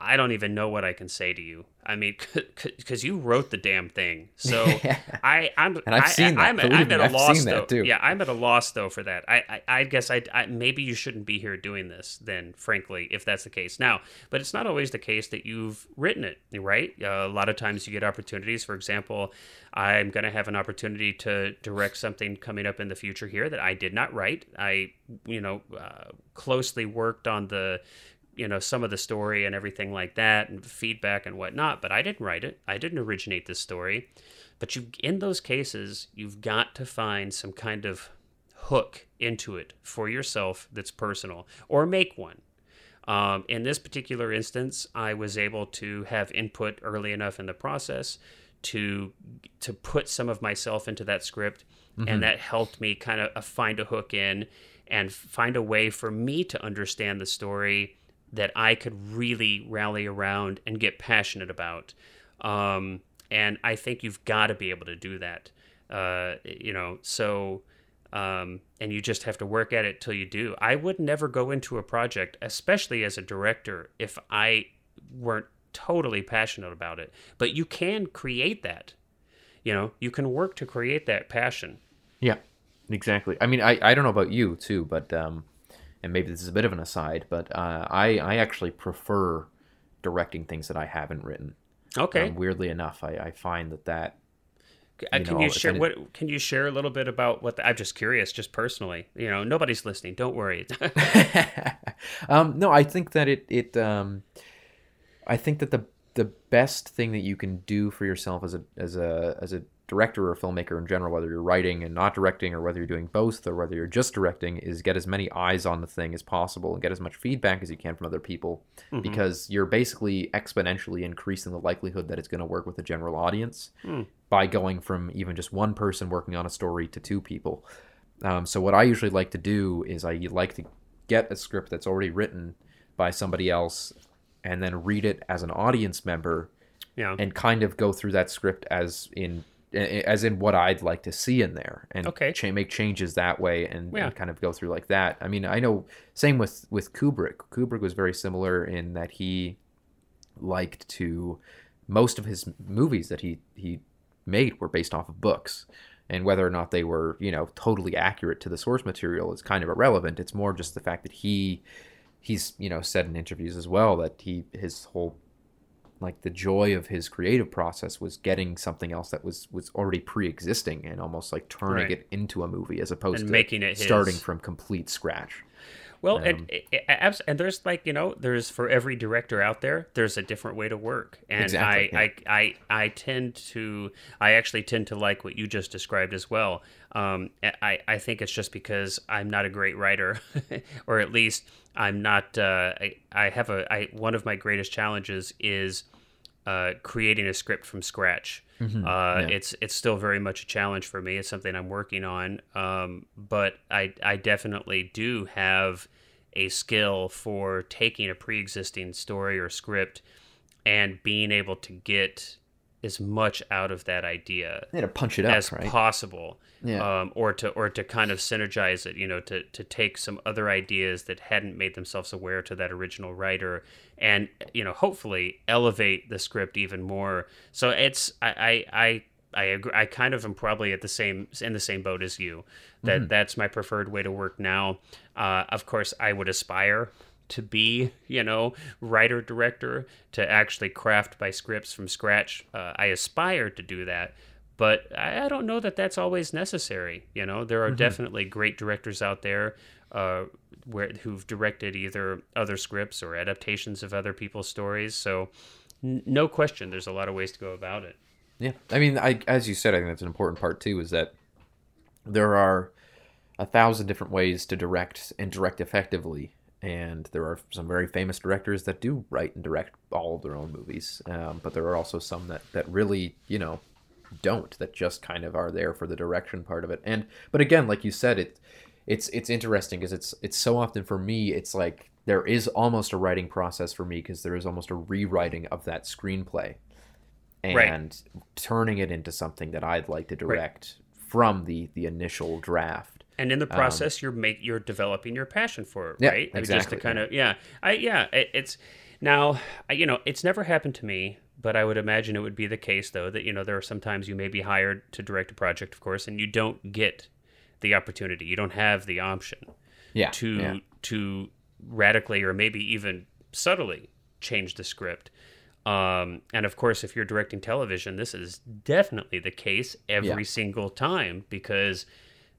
I don't even know what I can say to you. I mean, <laughs> because you wrote the damn thing. So <laughs> I, I'm, And I've I, seen that. I'm, I'm at a I've loss though. too. Yeah, I'm at a loss though for that. I, I, I guess I, I, maybe you shouldn't be here doing this then, frankly, if that's the case. Now, but it's not always the case that you've written it, right? Uh, a lot of times you get opportunities. For example, I'm going to have an opportunity to direct something coming up in the future here that I did not write. I, you know, uh, closely worked on the you know some of the story and everything like that and feedback and whatnot but i didn't write it. I didn't originate this story. But you in those cases you've got to find some kind of hook into it for yourself that's personal or make one. Um, in this particular instance i was able to have input early enough in the process to to put some of myself into that script and that helped me kind of uh, find a hook in and find a way for me to understand the story that I could really rally around and get passionate about. Um, and I think you've got to be able to do that. Uh, you know, so um, and you just have to work at it till you do. I would never go into a project, especially as a director, if I weren't totally passionate about it. But you can create that. You know, you can work to create that passion. Yeah, exactly. I mean, I, I don't know about you too, but um, and maybe this is a bit of an aside, but uh, I I actually prefer directing things that I haven't written. Okay. Um, weirdly enough, I, I find that that Uh, you can know, you share any- what? Can you share a little bit about what? The, I'm just curious, just personally. You know, nobody's listening. Don't worry. <laughs> um, no, I think that it it um, I think that the the best thing that you can do for yourself as a as a as a director or filmmaker in general, whether you're writing and not directing, or whether you're doing both, or whether you're just directing, is get as many eyes on the thing as possible and get as much feedback as you can from other people, Mhm. because you're basically exponentially increasing the likelihood that it's going to work with a general audience Hmm. by going from even just one person working on a story to two people. Um, so what I usually like to do is I like to get a script that's already written by somebody else, and then read it as an audience member Yeah. and kind of go through that script as in as in what I'd like to see in there and Okay. cha- make changes that way and, Yeah. and kind of go through like that. I mean, I know same with with Kubrick. Kubrick was very similar in that he liked to most of his movies that he he made were based off of books. And whether or not they were, you know, totally accurate to the source material is kind of irrelevant. It's more just the fact that he he's, you know, said in interviews as well that he his whole like the joy of his creative process was getting something else that was was already pre-existing and almost like turning Right. it into a movie as opposed And to making it starting his. from complete scratch. Well, Um, and, and, and there's like you know, there's for every director out there, there's a different way to work, and Exactly, I, I, I, I tend to, I actually tend to like what you just described as well. Um, I, I think it's just because I'm not a great writer, <laughs> or at least I'm not. Uh, I, I have a, I one of my greatest challenges is uh, creating a script from scratch. Uh, Mm-hmm. yeah. It's it's still very much a challenge for me. It's something I'm working on, um, but I I definitely do have a skill for taking a pre-existing story or script and being able to get as much out of that idea They had to punch it up, as right? possible Yeah. um, or to or to kind of synergize it you know to to take some other ideas that hadn't made themselves aware to that original writer and you know hopefully elevate the script even more so it's i i i I agree. I kind of am probably at the same in the same boat as you. That Mm-hmm. that's my preferred way to work now. Uh, of course, I would aspire to be, you know, writer director to actually craft my scripts from scratch. Uh, I aspire to do that, but I, I don't know that that's always necessary. You know, there are definitely great directors out there uh, where who've directed either other scripts or adaptations of other people's stories. So, n- no question, there's a lot of ways to go about it. Yeah, I mean, I as you said, I think that's an important part too. Is that there are a thousand different ways to direct and direct effectively, and there are some very famous directors that do write and direct all of their own movies. Um, but there are also some that that really, you know, don't. That just kind of are there for the direction part of it. And but again, like you said, it it's it's interesting because it's it's so often for me, it's like there is almost a writing process for me because there is almost a rewriting of that screenplay and Right. turning it into something that I'd like to direct from the the initial draft. And in the process you're make you're developing your passion for it Yeah, right just to kind of yeah i yeah it, it's now I, you know it's never happened to me but i would imagine it would be the case though that you know there are sometimes you may be hired to direct a project of course and you don't get the opportunity you don't have the option Yeah, to yeah. to radically or maybe even subtly change the script. Um, and of course, if you're directing television, this is definitely the case every Yeah. single time because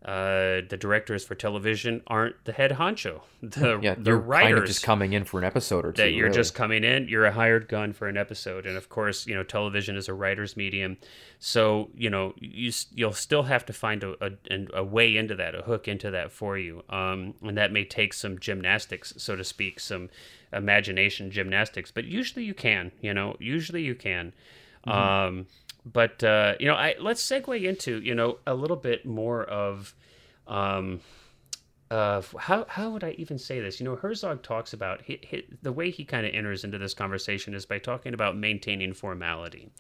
uh, the directors for television aren't the head honcho. <laughs> The, yeah, the you're writers kind of just coming in for an episode or two. that you're really. just coming in you're a hired gun for an episode and of course you know television is a writer's medium so you know you you'll still have to find a, a, a way into that a hook into that for you um, and that may take some gymnastics so to speak some imagination gymnastics but usually you can you know usually you can um, but uh, you know I let's segue into you know a little bit more of um, uh, how how would I even say this? You know, Herzog talks about he, he, the way he kind of enters into this conversation is by talking about maintaining formality.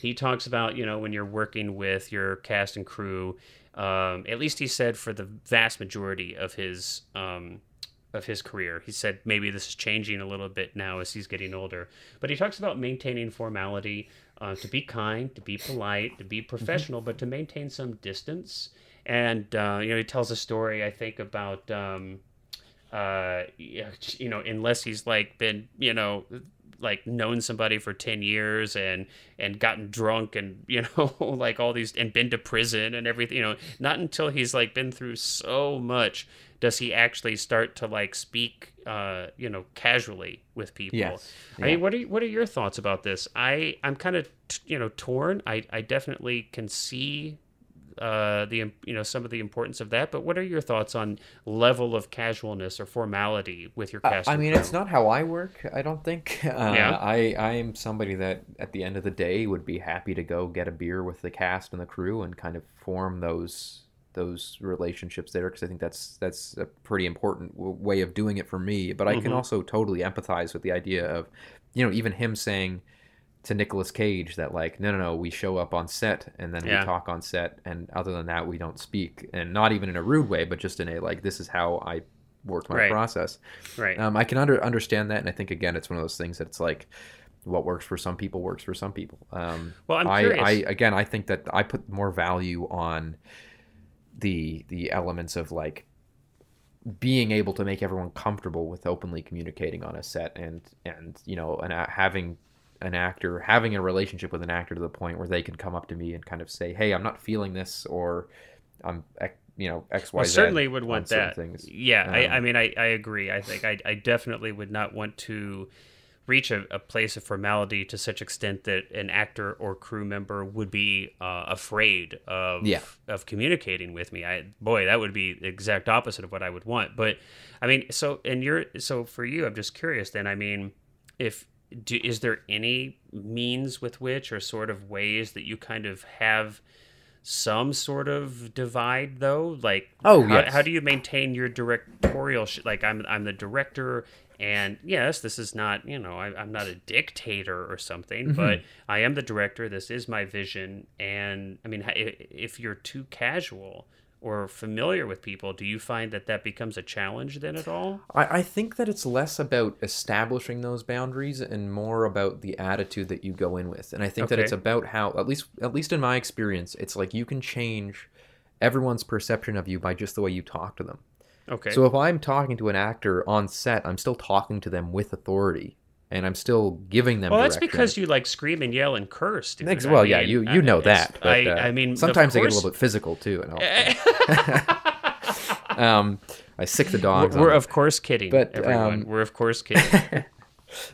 He talks about you know when you're working with your cast and crew. Um, at least he said for the vast majority of his um, of his career. He said maybe this is changing a little bit now as he's getting older. But he talks about maintaining formality, uh, to be kind, to be polite, to be professional, but to maintain some distance. And uh, you know, he tells a story I think about um, uh, you know, unless he's like been you know like known somebody for 10 years and and gotten drunk and <laughs> you know like all these and been to prison and everything you know not until he's like been through so much does he actually start to like speak uh you know casually with people. Yes. i mean what are what are your thoughts about this? I i'm kind of you know torn. I i definitely can see uh, the you know some of the importance of that, but what are your thoughts on level of casualness or formality with your Uh, cast? I mean, crew? it's not how I work. I don't think. <laughs> Uh, Yeah. I I am somebody that at the end of the day would be happy to go get a beer with the cast and the crew and kind of form those those relationships there because I think that's that's a pretty important w- way of doing it for me. But I can Mhm. also totally empathize with the idea of, you know, even him saying to Nicolas Cage that like, no, no, no, we show up on set and then Yeah. we talk on set, and other than that, we don't speak, and not even in a rude way, but just in a like, this is how I work my Right. process. right. Um, I can under, understand that, and I think again, it's one of those things that it's like, what works for some people works for some people. Um, Well, I'm I, curious. I again, I think that I put more value on the the elements of like being able to make everyone comfortable with openly communicating on a set, and and you know, and uh, having an actor having a relationship with an actor to the point where they can come up to me and kind of say, "Hey, I'm not feeling this," or "I'm, you know, X, Y, well, Z certainly would want that. Things. Yeah, I, I Um, mean, I, I agree. I think I, I definitely would not want to reach a, a place of formality to such extent that an actor or crew member would be uh, afraid of Yeah. of communicating with me. I boy, that would be the exact opposite of what I would want. But I mean, so and you're so for you, I'm just curious. Then I mean, if do, is there any means with which or sort of ways that you kind of have some sort of divide though like Oh, how, yes. how do you maintain your directorial sh- like i'm i'm the director and yes this is not you know I, i'm not a dictator or something Mhm. but i am the director this is my vision and i mean if you're too casual or familiar with people do you find that that becomes a challenge then at all I, I think that it's less about establishing those boundaries and more about the attitude that you go in with. And I think that it's about how at least at least in my experience, it's like you can change everyone's perception of you by just the way you talk to them. okay So if I'm talking to an actor on set, I'm still talking to them with authority and I'm still giving them well that's because you like scream and yell and curse dude. Ex- I well, yeah, mean, you you know that. But, I, uh, I mean sometimes I get a little bit physical too, and I'll, <laughs> <laughs> um, I sic the dogs. we're, we're of course kidding But, everyone um, we're of course <laughs> kidding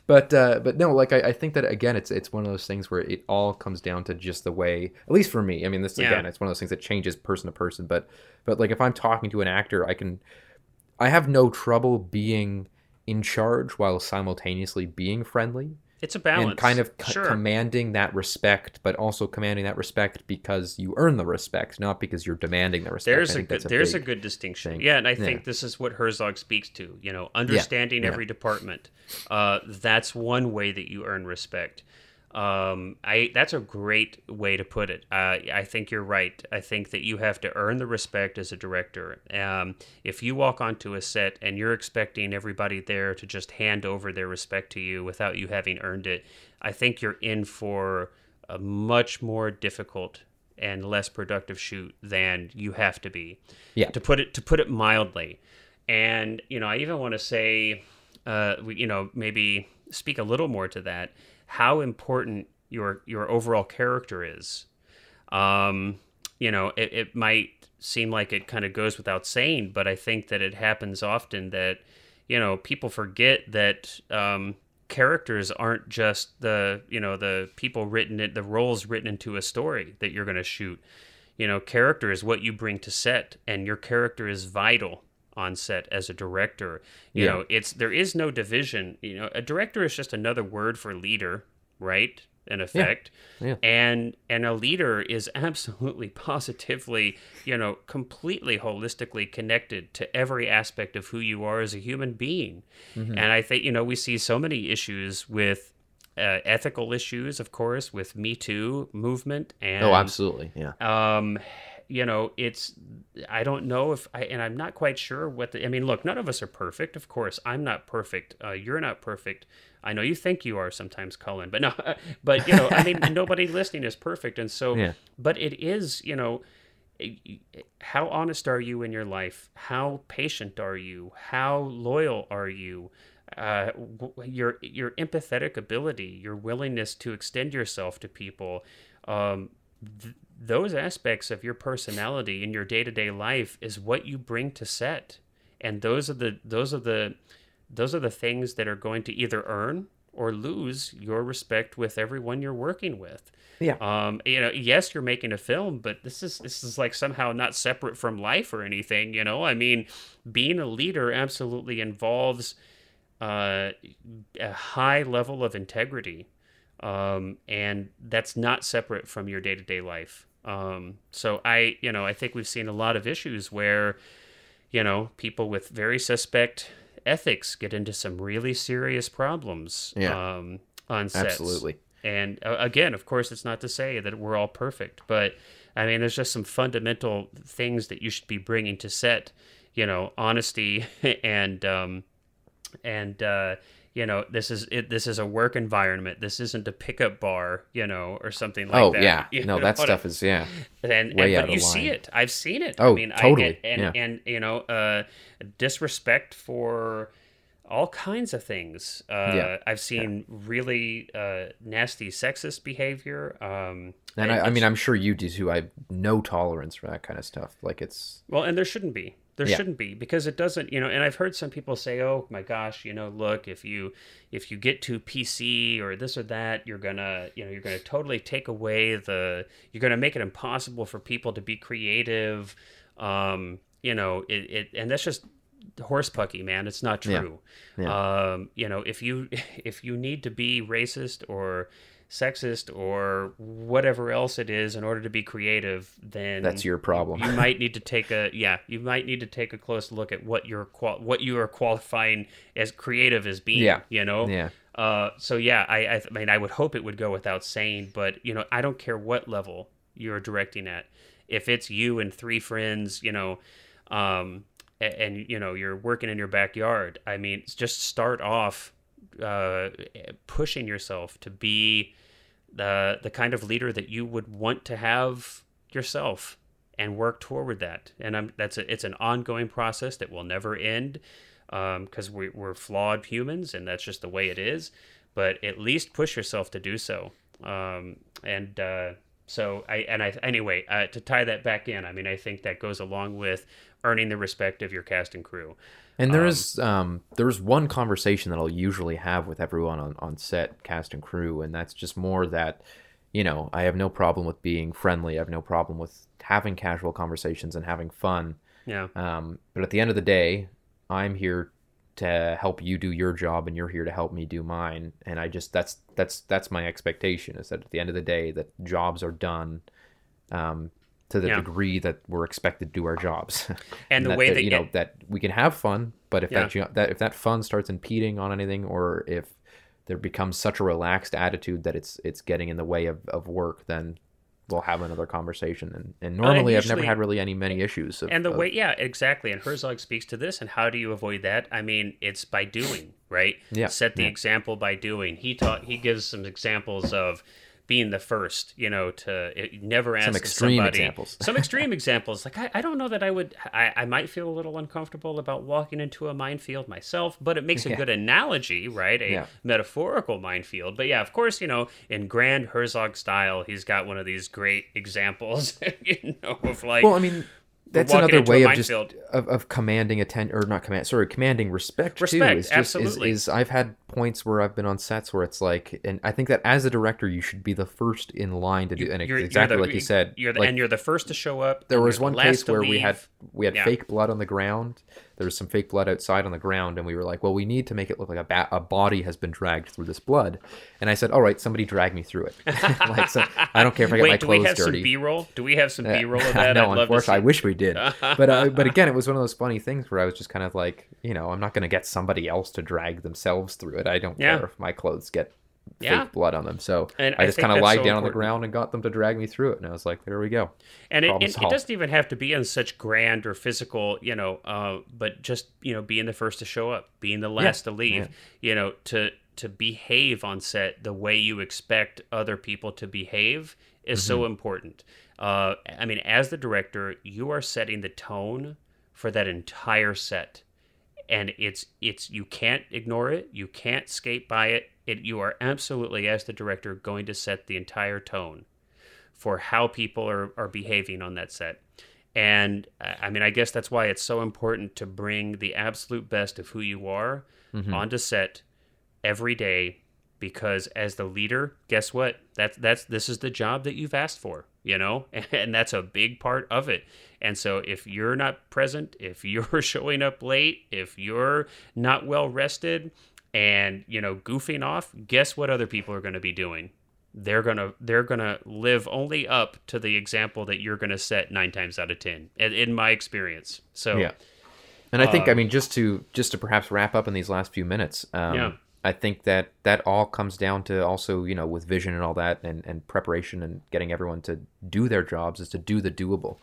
but uh, but no, like I, I think that again, it's it's one of those things where it all comes down to just the way, at least for me. I mean, this Yeah. again, it's one of those things that changes person to person. But but like if I'm talking to an actor, I can, I have no trouble being in charge while simultaneously being friendly it's a balance and kind of c- sure commanding that respect, but also commanding that respect because you earn the respect, not because you're demanding the respect. there's a good that's there's a good distinction thing. yeah and i Yeah. think this is what herzog speaks to you know understanding yeah. every department uh, that's one way that you earn respect um, I that's a great way to put it. Uh, I think you're right. I think that you have to earn the respect as a director. Um, if you walk onto a set and you're expecting everybody there to just hand over their respect to you without you having earned it, I think you're in for a much more difficult and less productive shoot than you have to be. Yeah. To put it to put it mildly, and you know, I even want to say, uh, we, you know, maybe speak a little more to that. How important your your overall character is. Um, you know, it, it might seem like it kind of goes without saying, but I think that it happens often that you know people forget that um, characters aren't just the you know the people written it the roles written into a story that you're going to shoot you know character is what you bring to set and your character is vital on set as a director you Yeah. know it's there is no division you know a director is just another word for leader right in effect Yeah. and and a leader is <laughs> absolutely positively you know completely holistically connected to every aspect of who you are as a human being Mm-hmm. and i think you know we see so many issues with uh, ethical issues of course with me too movement and Oh, absolutely. Yeah. um you know it's i don't know if i and i'm not quite sure what the i mean look none of us are perfect of course. I'm not perfect. Uh, you're not perfect. I know you think you are sometimes cullen but no <laughs> but you know i mean <laughs> nobody listening is perfect. And so Yeah. but it is you know how honest are you in your life? How patient are you? How loyal are you? Uh, your your empathetic ability, your willingness to extend yourself to people, um, th- those aspects of your personality in your day to day life is what you bring to set, and those are the those are the those are the things that are going to either earn or lose your respect with everyone you're working with. Yeah. Um, you know, yes, you're making a film, but this is this is like somehow not separate from life or anything. You know, I mean, being a leader absolutely involves uh, a high level of integrity, um, and that's not separate from your day to day life. Um, so I, you know, I think we've seen a lot of issues where, you know, people with very suspect ethics get into some really serious problems Yeah. um, on sets. Absolutely. And uh, again, of course, it's not to say that we're all perfect, but I mean, there's just some fundamental things that you should be bringing to set. You know, honesty <laughs> and um, and uh, you know, this is it, this is a work environment. This isn't a pickup bar, you know, or something like oh that. Oh yeah. <laughs> You No, know that stuff is yeah. <laughs> and, and but you see it. I've seen it. Oh, I mean, totally. I, and, Yeah. and you know, uh, disrespect for all kinds of things. Uh, Yeah. I've seen really uh, nasty sexist behavior. Um, And I, I mean, I'm sure you do too. I have no tolerance for that kind of stuff. Like it's well, and there shouldn't be. There Yeah. shouldn't be because it doesn't, you know. And I've heard some people say, "Oh my gosh, you know, look, if you if you get too PC or this or that, you're gonna, you know, you're gonna totally take away the, you're gonna make it impossible for people to be creative." Um, you know, it, it and that's just horsepucky, man. It's not Yeah. true. Yeah. Um, you know, if you <laughs> if you need to be racist or sexist or whatever else it is in order to be creative, then That's your problem. You might need to <laughs> take a yeah, you might need to take a close look at what you're qual- what you are qualifying as creative as being. Yeah. you know. yeah. Uh, so yeah, I, I, I mean, I would hope it would go without saying, but you know, I don't care what level you're directing at. If it's you and three friends, you know, um, and, and you know you're working in your backyard, I mean, just start off uh, pushing yourself to be the the kind of leader that you would want to have yourself and work toward that. And I'm, that's a, it's an ongoing process that will never end because we, we're flawed humans and that's just the way it is. But at least push yourself to do so. Um, and uh, so I and I anyway uh, to tie that back in. I mean, I think that goes along with earning the respect of your cast and crew. And there is um, there's one conversation that I'll usually have with everyone on, on set, cast and crew, and that's just more that, you know, I have no problem with being friendly. I have no problem with having casual conversations and having fun. Yeah. Um, but at the end of the day, I'm here to help you do your job, and you're here to help me do mine. And I just that's that's that's my expectation is that at the end of the day, that jobs are done. Um, to the Yeah. degree that we're expected to do our jobs, <laughs> And the way that you know that we can have fun, but if Yeah. that that if that fun starts impeding on anything, or if there becomes such a relaxed attitude that it's it's getting in the way of, of work, then we'll have another conversation. And, and normally, I've never had really any many issues. Of, and the of- way yeah exactly and herzog speaks to this and how do you avoid that i mean it's by doing right Yeah, set the yeah. example by doing he taught he gives some examples of being the first you know to it, never ask some extreme somebody- examples. <laughs> some extreme <laughs> examples like I, I don't know that i would I, I might feel a little uncomfortable about walking into a minefield myself but it makes a Yeah. good analogy right a Yeah. metaphorical minefield but yeah of course you know in grand herzog style he's got one of these great examples <laughs> you know of like Well, I mean, that's another way of just of, of commanding attention or not command sorry commanding respect, too Respect, is just absolutely. Is, is I've had points where I've been on sets where it's like and I think that as a director you should be the first in line to do and You're- you're exactly the- like you said You're the, like, and you're the first to show up. there was one case where we had we had Yeah. fake blood on the ground there was some fake blood outside on the ground and we were like well we need to make it look like a, ba- a body has been dragged through this blood and i said all right somebody drag me through it <laughs> like so i don't care if i get Wait, my do we have dirty some B-roll? Do we have some Uh, B-roll of <laughs> that? no, I'd love to unfortunately, I wish we did. but uh, but <laughs> again, it was one of those funny things where I was just kind of like, you know, I'm not going to get somebody else to drag themselves through it. I don't Yeah. care if my clothes get Yeah. fake blood on them. So And I I just kind of lied so down on the ground and got them to drag me through it. And I was like, there we go. And it, it, it doesn't even have to be in such grand or physical, you know, uh, but just you know, being the first to show up, being the last to leave, yeah. you know, to to behave on set the way you expect other people to behave is Mm-hmm. so important. Uh, I mean, as the director, you are setting the tone for that entire set. and it's it's you can't ignore it you can't skate by it it you are absolutely as the director going to set the entire tone for how people are, are behaving on that set. And i mean i guess that's why it's so important to bring the absolute best of who you are Mm-hmm. onto set every day because as the leader guess what? That's that's this is the job that you've asked for you know? <laughs> And that's a big part of it. And so if you're not present if <laughs> you're showing up late if you're not well rested and you know goofing off guess what other people are going to be doing they're going to they're going to live only up to the example that you're going to set 9 times out of 10 in, in my experience so Yeah. And I think, I Um, mean, just to just to perhaps wrap up in these last few minutes, um, Yeah. I think that that all comes down to also, you know, with vision and all that, and, and preparation and getting everyone to do their jobs is to do the doable.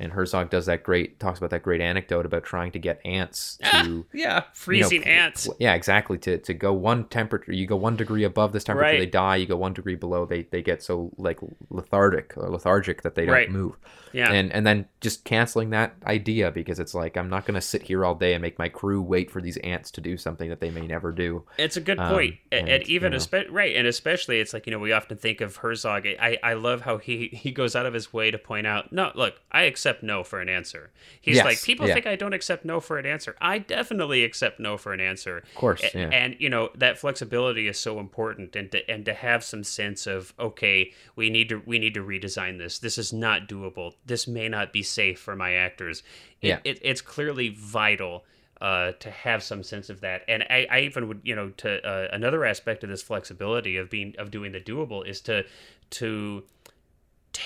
And Herzog does that great, talks about that great anecdote about trying to get ants <laughs> to yeah freezing ants yeah, exactly. To to go one temperature, you go one degree above this temperature, Right. they die. You go one degree below, they they get so like lethargic or lethargic that they don't Right. move. yeah And and then just canceling that idea because it's like I'm not going to sit here all day and make my crew wait for these ants to do something that they may never do. It's a good Um, point. and, and, even you know. espe- right, and especially it's like you know we often think of Herzog. I I love how he he goes out of his way to point out, no, look, I accept no for an answer. He's Yes, like, people yeah. think I don't accept no for an answer. I definitely accept no for an answer. Of course, and, yeah. and you know that flexibility is so important, and to and to have some sense of okay, we need to we need to redesign this. This is not doable. This may not be safe for my actors. It, Yeah. it, it's clearly vital uh, to have some sense of that. And I, I even would, you know, to uh, another aspect of this flexibility of being of doing the doable is to to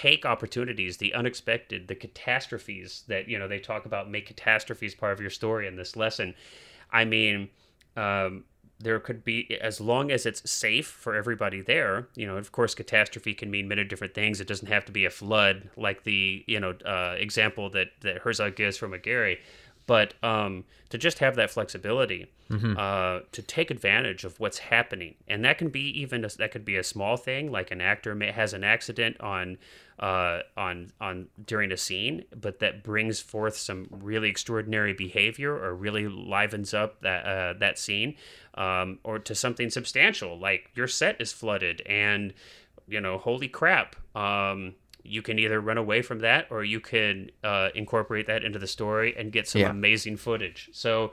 take opportunities, the unexpected, the catastrophes that you know they talk about. Make catastrophes part of your story in this lesson. I mean. Um, there could be as long as it's safe for everybody there you know of course catastrophe can mean many different things it doesn't have to be a flood like the you know uh, example that that herzog gives from Aguirre but um, to just have that flexibility uh, to take advantage of what's happening. And that can be even a, that could be a small thing like an actor may, has an accident on uh, on on during a scene but that brings forth some really extraordinary behavior or really livens up that uh, that scene um, or to something substantial like your set is flooded and you know holy crap um, you can either run away from that or you can uh, incorporate that into the story and get some Yeah. amazing footage. So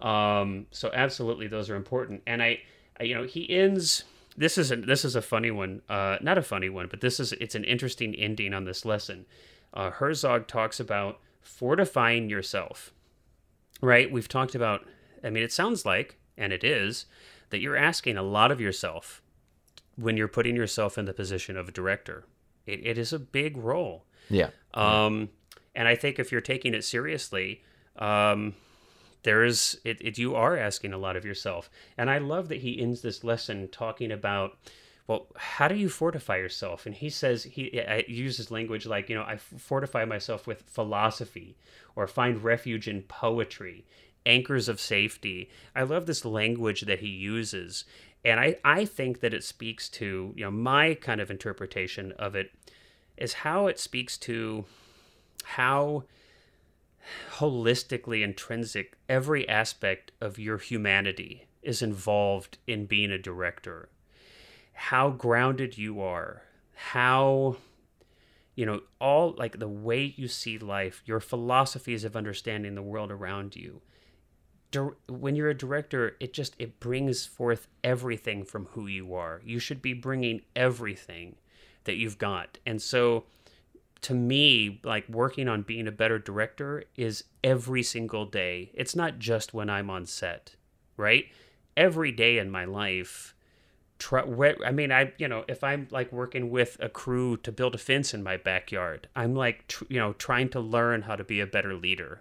um, so absolutely those are important. And I, I you know he ends this is a, this is a funny one uh, not a funny one but this is it's an interesting ending on this lesson. Uh, herzog talks about fortifying yourself right? We've talked about i mean it sounds like and it is that you're asking a lot of yourself when you're putting yourself in the position of a director it, it is a big role Yeah. um, and I think if you're taking it seriously, um, there is it, it. You are asking a lot of yourself, and I love that he ends this lesson talking about. Well, how do you fortify yourself? And he says he I uses language like you know I fortify myself with philosophy, or find refuge in poetry, anchors of safety. I love this language that he uses, and I I think that it speaks to you know my kind of interpretation of it is how it speaks to how holistically intrinsic every aspect of your humanity is involved in being a director. How grounded you are. How you know all like the way you see life your philosophies of understanding the world around you when you're a director it just it brings forth everything from who you are you should be bringing everything that you've got and so to me, like working on being a better director is every single day. It's not just when I'm on set, right? Every day in my life, try, I mean, I, you know, if I'm like working with a crew to build a fence in my backyard, I'm like, tr- you know, trying to learn how to be a better leader.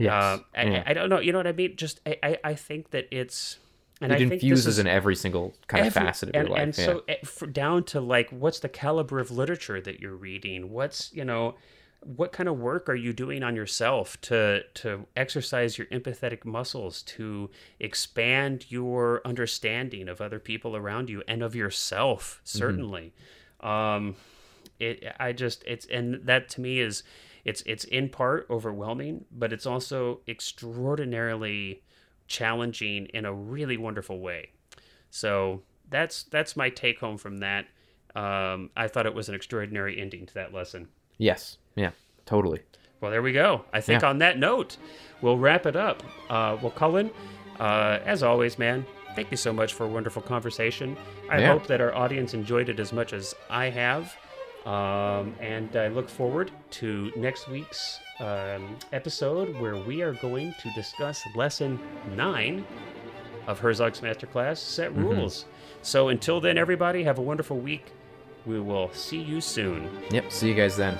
Yes. Uh, I, yeah. I, I don't know, you know what I mean? Just, I, I, I think that it's, and it I think this infuses is, in every single kind of facet of and, your life. And yeah. so, eh, for, down to like, what's the caliber of literature that you're reading? What's you know, what kind of work are you doing on yourself to to exercise your empathetic muscles to expand your understanding of other people around you and of yourself? Mm-hmm. Certainly, um, it. I just it's and that to me is it's it's in part overwhelming, but it's also extraordinarily challenging in a really wonderful way. So that's that's my take home from that. Um, I thought it was an extraordinary ending to that lesson. Yes. Yeah. Totally. Well, there we go. I think Yeah. on that note, we'll wrap it up. Uh, well, Cullen, uh, as always, man, thank you so much for a wonderful conversation. I Yeah. hope that our audience enjoyed it as much as I have. Um, and I look forward to next week's um, episode where we are going to discuss lesson nine of Herzog's Masterclass Set Rules. So until then, everybody, have a wonderful week. We will see you soon. Yep. See you guys then.